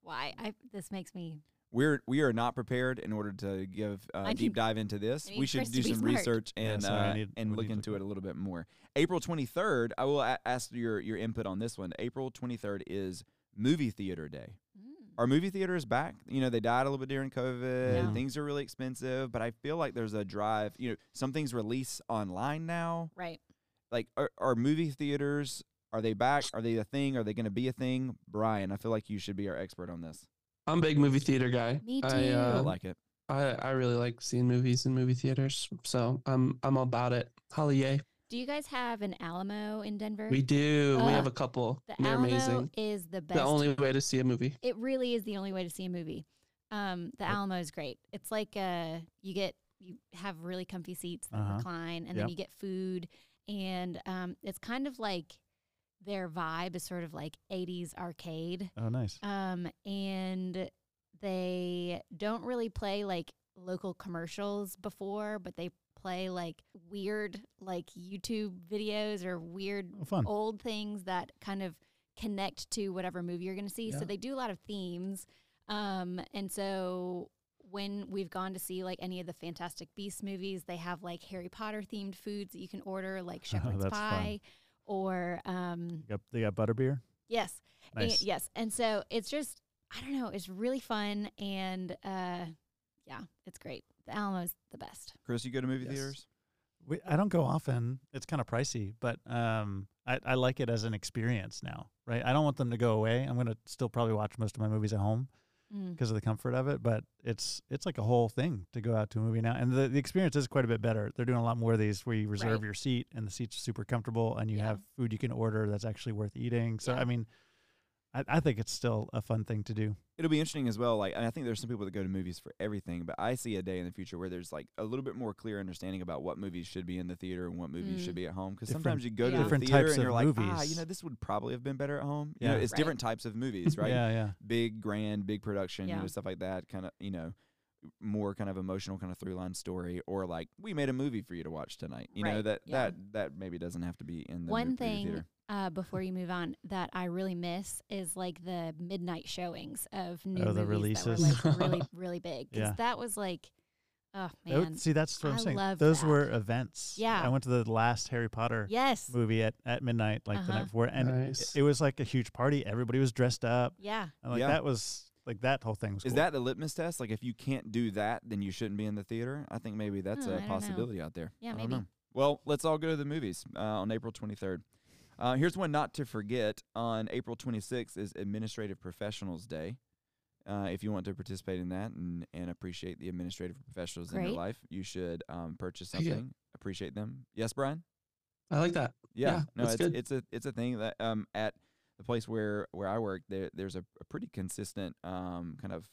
Why I this makes me. We're we are not prepared in order to give uh, deep dive into this. We should do some smart. research Yeah, and sorry, uh, need- and look need to into look it a little bit more. April 23rd, I will a- ask your your input on this one. April 23rd is Movie Theater Day. Mm. Are movie theaters back? You know, they died a little bit during COVID. Yeah. Things are really expensive, but I feel like there's a drive. You know, some things release online now. Right. Like, are, are movie theaters? Are they back? Are they a thing? Are they going to be a thing? Brian, I feel like you should be our expert on this. I'm a big movie theater guy. Me too. I uh, like it. I, I really like seeing movies in movie theaters, so I'm I'm all about it. Holly, yay! Do you guys have an Alamo in Denver? We do. we Uh, have a couple. the They're Alamo amazing. is the best. The only way to see a movie. it really is the only way to see a movie. Um, the Alamo is great. It's like uh, you get you have really comfy seats that Uh-huh. recline, and Yep. then you get food, and um, it's kind of like their vibe is sort of like '80s arcade. Oh, nice. Um, and they don't really play like local commercials before, but they play like weird like YouTube videos or weird Oh, old things that kind of connect to whatever movie you're going to see. Yeah. So they do a lot of themes. Um, and so when we've gone to see like any of the Fantastic Beasts movies, they have like Harry Potter themed foods that you can order, like shepherd's That's fun. pie, or um, They got, they got butterbeer. yes, and- yes. And so it's just I don't know, it's really fun and uh, yeah, it's great. The Alamo's the best. Chris, you go to movie Yes. theaters? We, I don't go often. It's kind of pricey, but um, I, I like it as an experience now, right? I don't want them to go away. I'm going to still probably watch most of my movies at home Mm. because of the comfort of it, but it's it's like a whole thing to go out to a movie now. And the, the experience is quite a bit better. They're doing a lot more of these where you reserve Right. your seat and the seat's super comfortable and you Yeah. have food you can order that's actually worth eating. So, Yeah. I mean, I, I think it's still a fun thing to do. It'll be interesting as well. Like, and I think there's some people that go to movies for everything, but I see a day in the future where there's like a little bit more clear understanding about what movies should be in the theater and what movies Mm. should be at home. Because sometimes you go to Yeah. the different theater types and you're like, ah, you know, this would probably have been better at home. You know, Yeah. it's Right. different types of movies, right? Yeah, yeah. Big, grand, big production, you know, stuff like that. Kind of, you know, more kind of emotional kind of through line story, or like we made a movie for you to watch tonight. You know that yeah. that that maybe doesn't have to be in the One movie thing theater. uh, before you move on that I really miss is like the midnight showings of new Oh, the movies that were releases. like really really big because Yeah. that was like oh That would- man see, that's what I'm I saying. loved Those that. were events. Yeah. I went to the last Harry Potter yes movie at, at midnight, like the Uh-huh. night before, and it- it, was like a huge party. Everybody was dressed up, yeah and like Yeah. that was like that whole thing was. Is cool. that the litmus test? Like, if you can't do that, then you shouldn't be in the theater. I think maybe that's Oh, I a don't know. possibility out there. Yeah, I don't maybe. know. Well, let's all go to the movies uh, on April 23rd. Uh, here's one not to forget. On April 26th is Administrative Professionals Day. Uh, if you want to participate in that and, and appreciate the administrative professionals in your life, you should um, purchase Yeah. something, appreciate them. Yes, Brian? I like that. Yeah, Yeah, no, that's it's good. it's a it's a thing that um at the place where where I work there there's a, a pretty consistent um kind of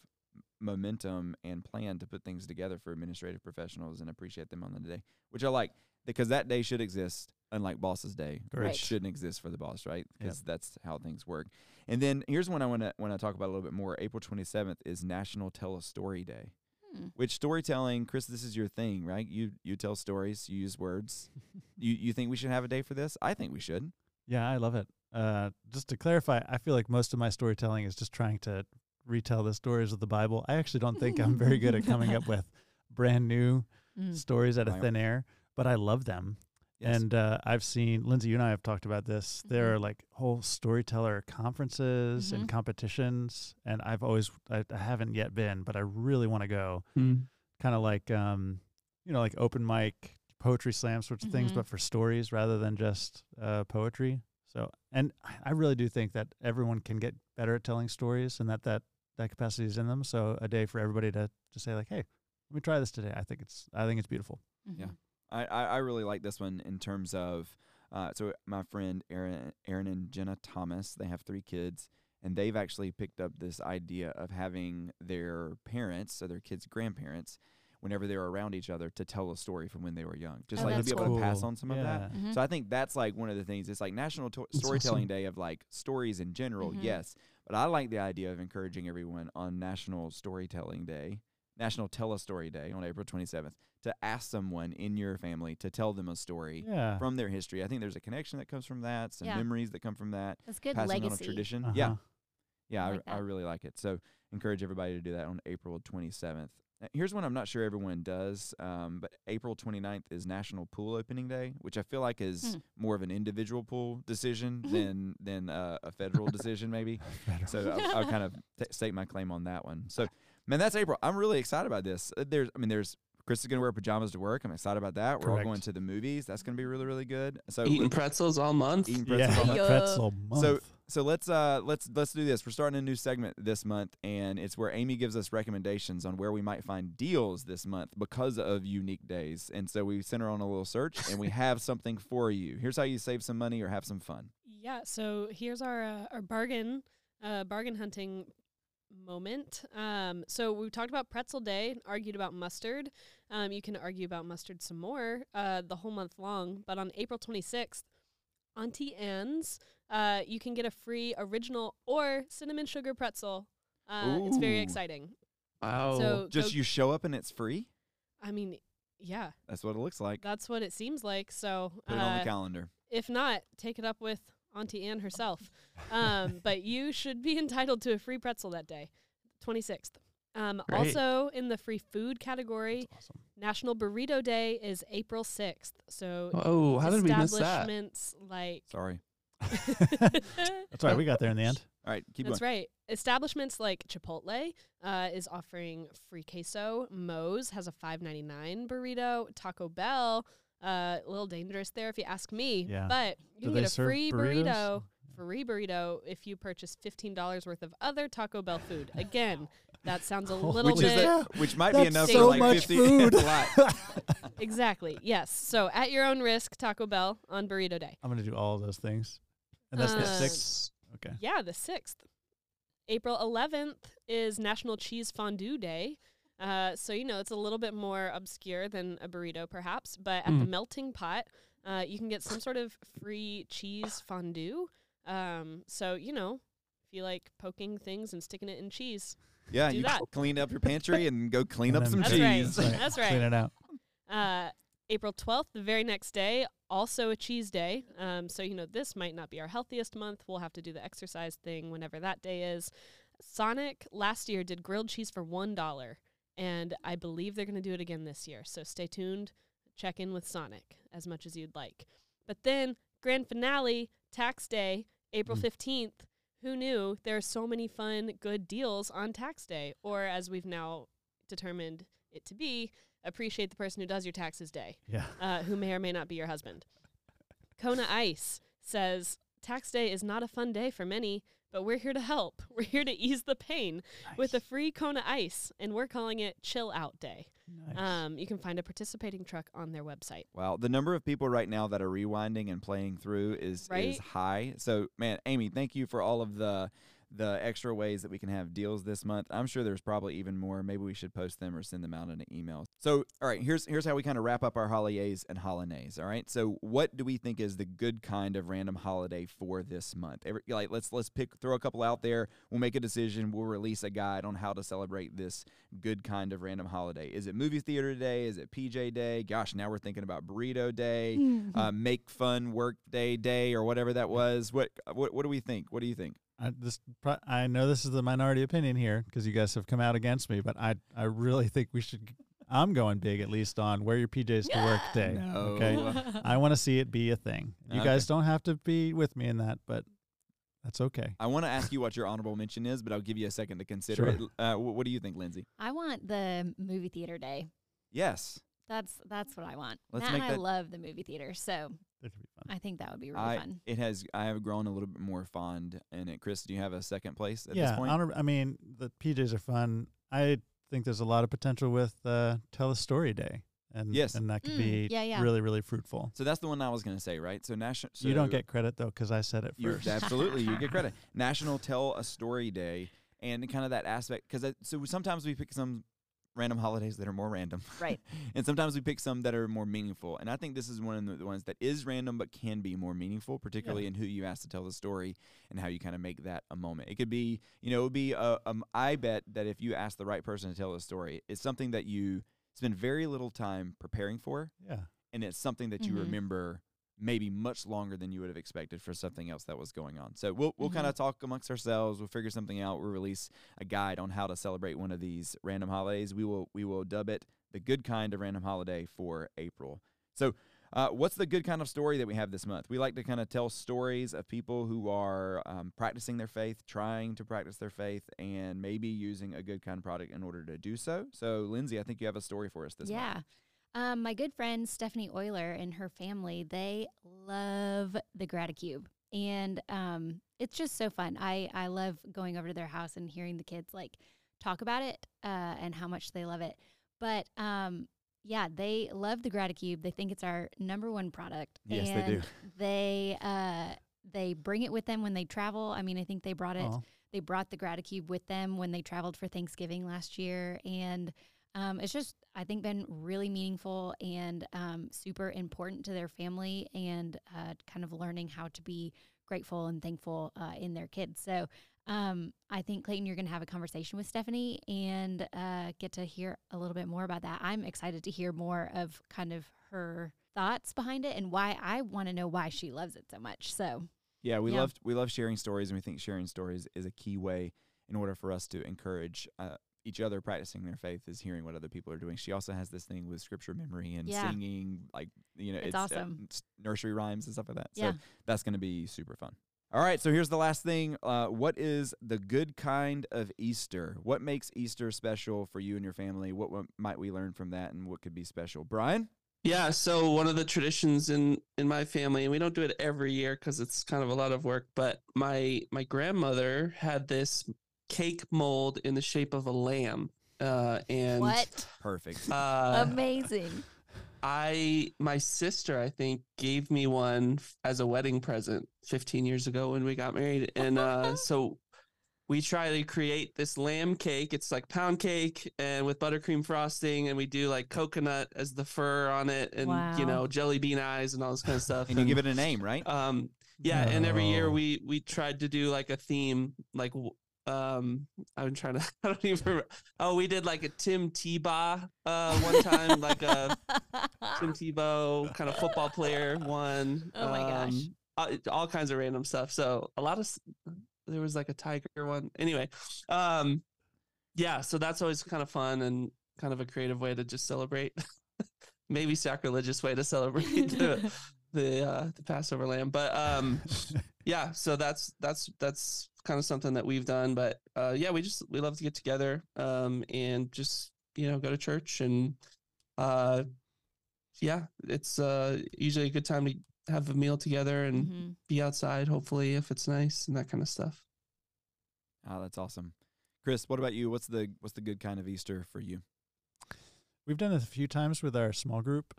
momentum and plan to put things together for administrative professionals and appreciate them on the day, which I like because that day should exist. unlike Boss's Day, Correct. which shouldn't exist for the boss, right? Because that's how things work. And then here's one I want to want to talk about a little bit more. April 27th is National Tell a Story Day. Hmm. Which storytelling, Chris? This is your thing, right? You you tell stories, you use words. you you think we should have a day for this? I think we should. Yeah, I love it. Uh, just to clarify, I feel like most of my storytelling is just trying to retell the stories of the Bible. I actually don't think I'm very good at coming up with brand new Mm. stories out of thin air, but I love them. Yes. And uh, I've seen Lindsay, you and I have talked about this. There Mhm. are like whole storyteller conferences Mhm. and competitions, and I've always I, I haven't yet been, but I really want to go. Mm. Kind of like um, you know, like open mic, poetry slam sorts of things, Mhm. but for stories rather than just uh, poetry. So, and I- I really do think that everyone can get better at telling stories, and that that that capacity is in them. So, a day for everybody to to say like, hey, let me try this today. I think it's I think it's beautiful. Yeah. Mhm. I, I, I really like this one in terms of uh, so my friend Aaron Aaron and Jenna Thomas they have three kids and they've actually picked up this idea of having their parents so their kids grandparents whenever they're around each other to tell a story from when they were young just Oh, like to be able to pass on some of that Yeah. Mhm. so I think that's like one of the things. It's like National to- Storytelling awesome. Day of like stories in general, Mhm. yes. But I like the idea of encouraging everyone on National Storytelling Day, National Tell a Story Day on April 27th, to ask someone in your family to tell them a story Yeah. from their history. I think there's a connection that comes from that, some Yeah. memories that come from that, That's good passing on legacy. a tradition. Uh-huh. Yeah, yeah, I I, like I that. really like it. So encourage everybody to do that on April 27th. Uh, Here's one I'm not sure everyone does, um, but April 29th is National Pool Opening Day, which I feel like is Hmm. more of an individual pool decision than than uh, a federal decision, maybe. So I'll, I'll kind of t- stake my claim on that one. So, man, that's April. I'm really excited about this. Uh, There's, I mean, there's Chris is gonna wear pajamas to work. I'm excited about that. We're all going to the movies. That's gonna be really, really good. So Eating pretzels all month. eating pretzels all Yeah, month. Yeah. pretzel month. So so let's uh let's let's do this. We're starting a new segment this month, and it's where Amy gives us recommendations on where we might find deals this month because of unique days. And so we sent her on a little search, and we have something for you. Here's how you save some money or have some fun. Yeah, so here's our uh, our bargain uh, bargain hunting moment. Um, so we talked about pretzel day, argued about mustard. Um, you can argue about mustard some more uh, the whole month long. But on April 26th, Auntie Anne's, uh, you can get a free original or cinnamon sugar pretzel. Uh, it's very Ooh. exciting. Wow. So Just go- you show up and it's free. I mean, yeah, That's what it looks like. that's what it seems like. So Put it on the uh, calendar. if not, take it up with Auntie Anne herself. Um, but you should be entitled to a free pretzel that day, 26th. Um, Great. also, in the free food category, awesome. National Burrito Day is April 6th. So, oh, how did we miss that? establishments like. Sorry. That's right. We got there in the end. All right, keep That's going. right. Establishments like Chipotle uh, is offering free queso. Moe's has a five ninety nine burrito. Taco Bell, uh, a little dangerous there if you ask me. Yeah. But you Do can they get a serve free burritos? burrito, free burrito if you purchase fifteen dollars worth of other Taco Bell food. Again, that sounds a little Which is bit a, which might be enough so for like much 50 food. A lot. exactly yes. So at your own risk, Taco Bell on Burrito Day. I'm gonna do all of those things, and that's the Uh, sixth. Okay. Yeah, the sixth. April 11th is National Cheese Fondue Day. Uh, so, you know, it's a little bit more obscure than a burrito, perhaps. But at the Mm. melting pot, uh, you can get some sort of free cheese fondue. Um, so, you know, if you like poking things and sticking it in cheese. Yeah, Do you that. clean up your pantry and go clean And up then- some That's right. cheese. That's right. Clean it out. Uh, April 12th, the very next day, also a cheese day. Um, so, you know, this might not be our healthiest month. We'll have to do the exercise thing whenever that day is. Sonic last year did grilled cheese for $1, and I believe they're going to do it again this year. So stay tuned. Check in with Sonic as much as you'd like. But then, grand finale, tax day, April Mm. 15th. Who knew there are so many fun, good deals on tax day? Or as we've now determined it to be, appreciate the person who does your taxes day, Yeah. uh, who may or may not be your husband. Kona Ice says tax day is not a fun day for many, but we're here to help. We're here to ease the pain with a free Kona Ice, and we're calling it Chill Out Day. Nice. Um, you can find a participating truck on their website. Wow, the number of people right now that are rewinding and playing through is is high. So, man, Amy, thank you for all of the the extra ways that we can have deals this month. I'm sure there's probably even more. Maybe we should post them or send them out in an email. So, all right, here's here's how we kind of wrap up our holidays and holidays. All right. So, what do we think is the good kind of random holiday for this month? Every, like, let's let's pick throw a couple out there. We'll make a decision. We'll release a guide on how to celebrate this good kind of random holiday. Is it movie theater day? Is it PJ day? Gosh, now we're thinking about burrito day, uh, make fun work day day, or whatever that was. What what what do we think? What do you think? I this pro- I know this is the minority opinion here because you guys have come out against me, but I I really think we should. I'm going big at least on wear your PJs to work day. Okay, I want to see it be a thing. You Okay. guys don't have to be with me in that, but that's okay. I want to ask you what your honorable mention is, but I'll give you a second to consider Sure. it. Uh, what do you think, Lindsay? I want the movie theater day. Yes, That's that's what I want. Let's Matt make and I that- love the movie theater, so That could be fun. I think that would be really I fun. it has. I have grown a little bit more fond in it. Chris, do you have a second place at yeah, this point? honor, I mean the PJs are fun. I think there's a lot of potential with uh, tell a story day, and Yes. and that could Mm, be yeah, yeah. really really fruitful. so that's the one I was going to say, right? So national. So you don't get credit though because I said it first. absolutely you get credit. National Tell a Story Day, and kind of that aspect because so sometimes we pick some random holidays that are more random, Right. and sometimes we pick some that are more meaningful. And I think this is one of the- the ones that is random but can be more meaningful, particularly in who you ask to tell the story and how you kind of make that a moment. It could be, you know, it would be. A, um, I bet that if you ask the right person to tell the story, it's something that you spend very little time preparing for, yeah, and it's something that you Mhm. remember maybe much longer than you would have expected for something else that was going on. So we'll we'll Mhm. kind of talk amongst ourselves. We'll figure something out. We'll release a guide on how to celebrate one of these random holidays. We will we will dub it the good kind of random holiday for April. So. Uh, what's the good kind of story that we have this month? We like to kind of tell stories of people who are um, practicing their faith, trying to practice their faith, and maybe using a good kind of product in order to do so. So, Lindsay, I think you have a story for us this month. yeah. Um, my good friend Stephanie Euler and her family, they love the Graticube. And um, it's just so fun. I, I love going over to their house and hearing the kids like talk about it uh, and how much they love it. But um, yeah, they love the Graticube. They think it's our number one product. Yes, they do. They uh, they bring it with them when they travel. I mean, I think they brought it Aw. they brought the Graticube with them when they traveled for Thanksgiving last year, and um, it's just I think been really meaningful and um, super important to their family and uh, kind of learning how to be grateful and thankful uh, in their kids. So um, I think Clayton, you're going to have a conversation with Stephanie and uh, get to hear a little bit more about that. I'm excited to hear more of kind of her thoughts behind it and why I want to know why she loves it so much. So Yeah, we Yeah. love we love sharing stories, and we think sharing stories is a key way in order for us to encourage uh, each other practicing their faith. Is hearing what other people are doing. She also has this thing with scripture memory and Yeah. singing, like you know, It's uh, awesome. s- nursery rhymes and stuff like that. Yeah. So that's going to be super fun. All right, so here's the last thing. Uh, what is the good kind of Easter? What makes Easter special for you and your family? What, what might we learn from that, and what could be special? Brian? Yeah, so one of the traditions in in my family, and we don't do it every year because it's kind of a lot of work. But my my grandmother had this cake mold in the shape of a lamb, uh, and what Perfect. Uh, amazing! I my sister I think gave me one as a wedding present 15 years ago when we got married and uh so we try to create this lamb cake it's like pound cake and with buttercream frosting and we do like coconut as the fur on it and you know jelly bean eyes and all this kind of stuff and you give it a name, right? um yeah and every year we we tried to do like a theme like w- um i'm trying to i don't even remember oh we did like a tim tebow uh one time like a Tim Tebow, kind of football player one. Oh my gosh. uh, it- all kinds of random stuff. So a lot of there was like a tiger one. Anyway, um, yeah. So that's always kind of fun and kind of a creative way to just celebrate. Maybe sacrilegious way to celebrate the the uh, the Passover lamb, but um, yeah. So that's that's that's kind of something that we've done. But uh, yeah, we just we love to get together um, and just you know go to church and uh, yeah, it's uh, usually a good time to have a meal together and Mhm. be outside, hopefully, if it's nice and that kind of stuff. Oh, that's awesome. Chris, what about you? What's the what's the good kind of Easter for you? We've done it a few times with our small group.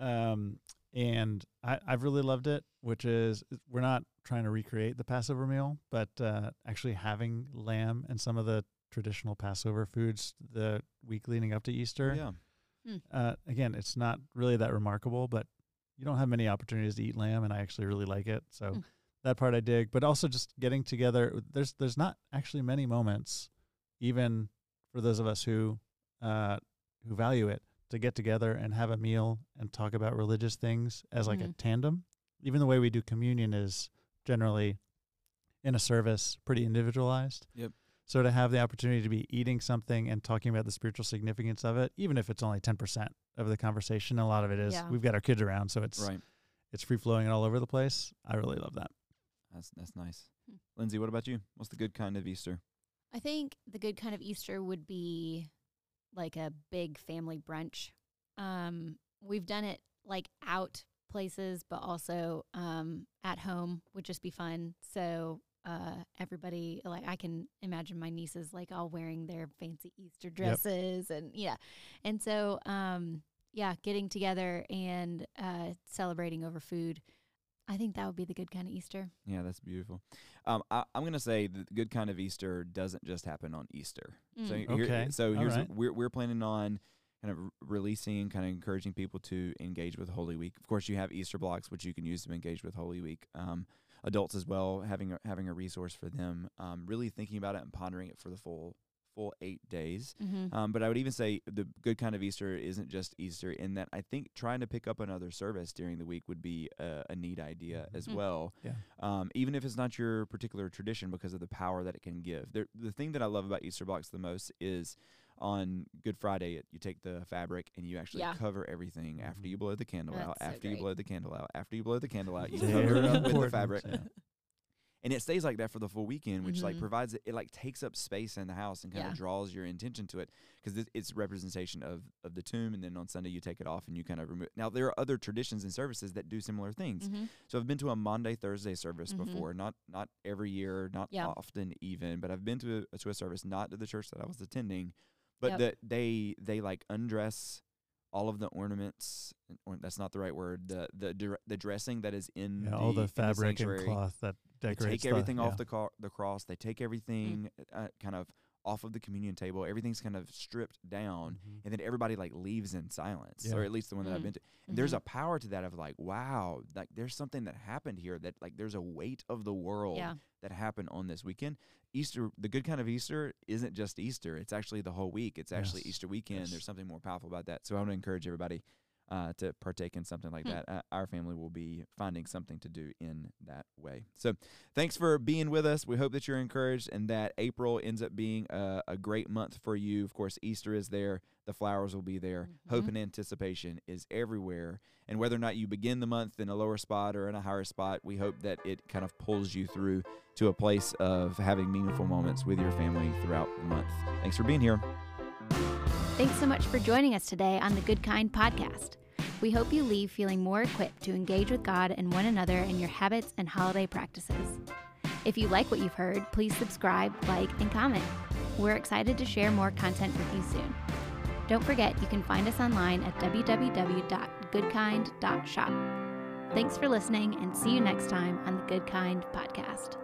Um, and I, I've really loved it. Which is we're not trying to recreate the Passover meal, but uh, actually having lamb and some of the traditional Passover foods the week leading up to Easter. Yeah. Uh, again, it's not really that remarkable, but you don't have many opportunities to eat lamb, and I actually really like it. So Mm. that part I dig. But also just getting together. There's there's not actually many moments, even for those of us who uh, who value it, to get together and have a meal and talk about religious things as like a Mhm. tandem. Even the way we do communion is generally in a service pretty individualized. Yep. So to have the opportunity to be eating something and talking about the spiritual significance of it, even if it's only ten percent of the conversation, a lot of it is Yeah. we've got our kids around, so it's Right. it's free flowing and all over the place. I really love that. That's that's nice. Hmm. Lindsay, what about you? What's the good kind of Easter? I think the good kind of Easter would be like a big family brunch. Um, we've done it like out places, but also um, at home would just be fun. So uh, everybody, like I can imagine my nieces like all wearing their fancy Easter dresses, and yeah, and so um, yeah, getting together and uh, celebrating over food. I think that would be the good kind of Easter. Yeah, that's beautiful. Um, I, I'm going to say the good kind of Easter doesn't just happen on Easter. So Mm. here- Okay, so all here's right. we're we're planning on kind of releasing, and kind of encouraging people to engage with Holy Week. Of course, you have Easter blocks which you can use to engage with Holy Week. Um, adults as well, having a, having a resource for them. Um, really thinking about it and pondering it for the full full eight days. Mm-hmm. Um, but I would even say the good kind of Easter isn't just Easter in that I think trying to pick up another service during the week would be a, a neat idea as Mm. well. Yeah. Um, even if it's not your particular tradition because of the power that it can give. There, the thing that I love about Easter blocks the most is on Good Friday, it, you take the fabric and you actually Yeah. cover everything after you blow the candle out. So After you blow the candle out. After you blow the candle out, you cover it up with the fabric yeah. And it stays like that for the full weekend, which like Mhm. provides it, it like takes up space in the house and kind of draws your attention to it because it's representation of of the tomb. And then on Sunday you take it off and you kind of remove. Now there are other traditions and services that do similar things. Mm-hmm. So I've been to a Maundy Thursday service Mhm. before, not not every year, not Yeah. often even, but I've been to a, to a service not to the church that I was attending, but Yep. that they they like undress all of the ornaments. Or that's not the right word. The the dir- the dressing that is in Yeah, the, all the in fabric and cloth that they decorates take everything the, off yeah. the car, the cross. They take everything uh, kind of off of the communion table. Everything's kind of stripped down, Mhm. and then everybody like leaves in silence, Yeah. or at least the one that I've Mm. been to. And there's a power to that of like, wow, like there's something that happened here that like there's a weight of the world Yeah. that happened on this weekend. Easter, the good kind of Easter isn't just Easter; it's actually the whole week. It's actually Yes. Easter weekend. Yes. There's something more powerful about that. So I want to encourage everybody uh, to partake in something like Hmm. that. Uh, our family will be finding something to do in that way. So thanks for being with us. We hope that you're encouraged and that April ends up being a, a great month for you. Of course, Easter is there, the flowers will be there. Hope Mhm. and anticipation is everywhere. And whether or not you begin the month in a lower spot or in a higher spot, we hope that it kind of pulls you through to a place of having meaningful moments with your family throughout the month. Thanks for being here. Thanks so much for joining us today on the Good Kind podcast. We hope you leave feeling more equipped to engage with God and one another in your habits and holiday practices. If you like what you've heard, please subscribe, like, and comment. We're excited to share more content with you soon. Don't forget, you can find us online at www.goodkind.shop. Thanks for listening and see you next time on the Good Kind podcast.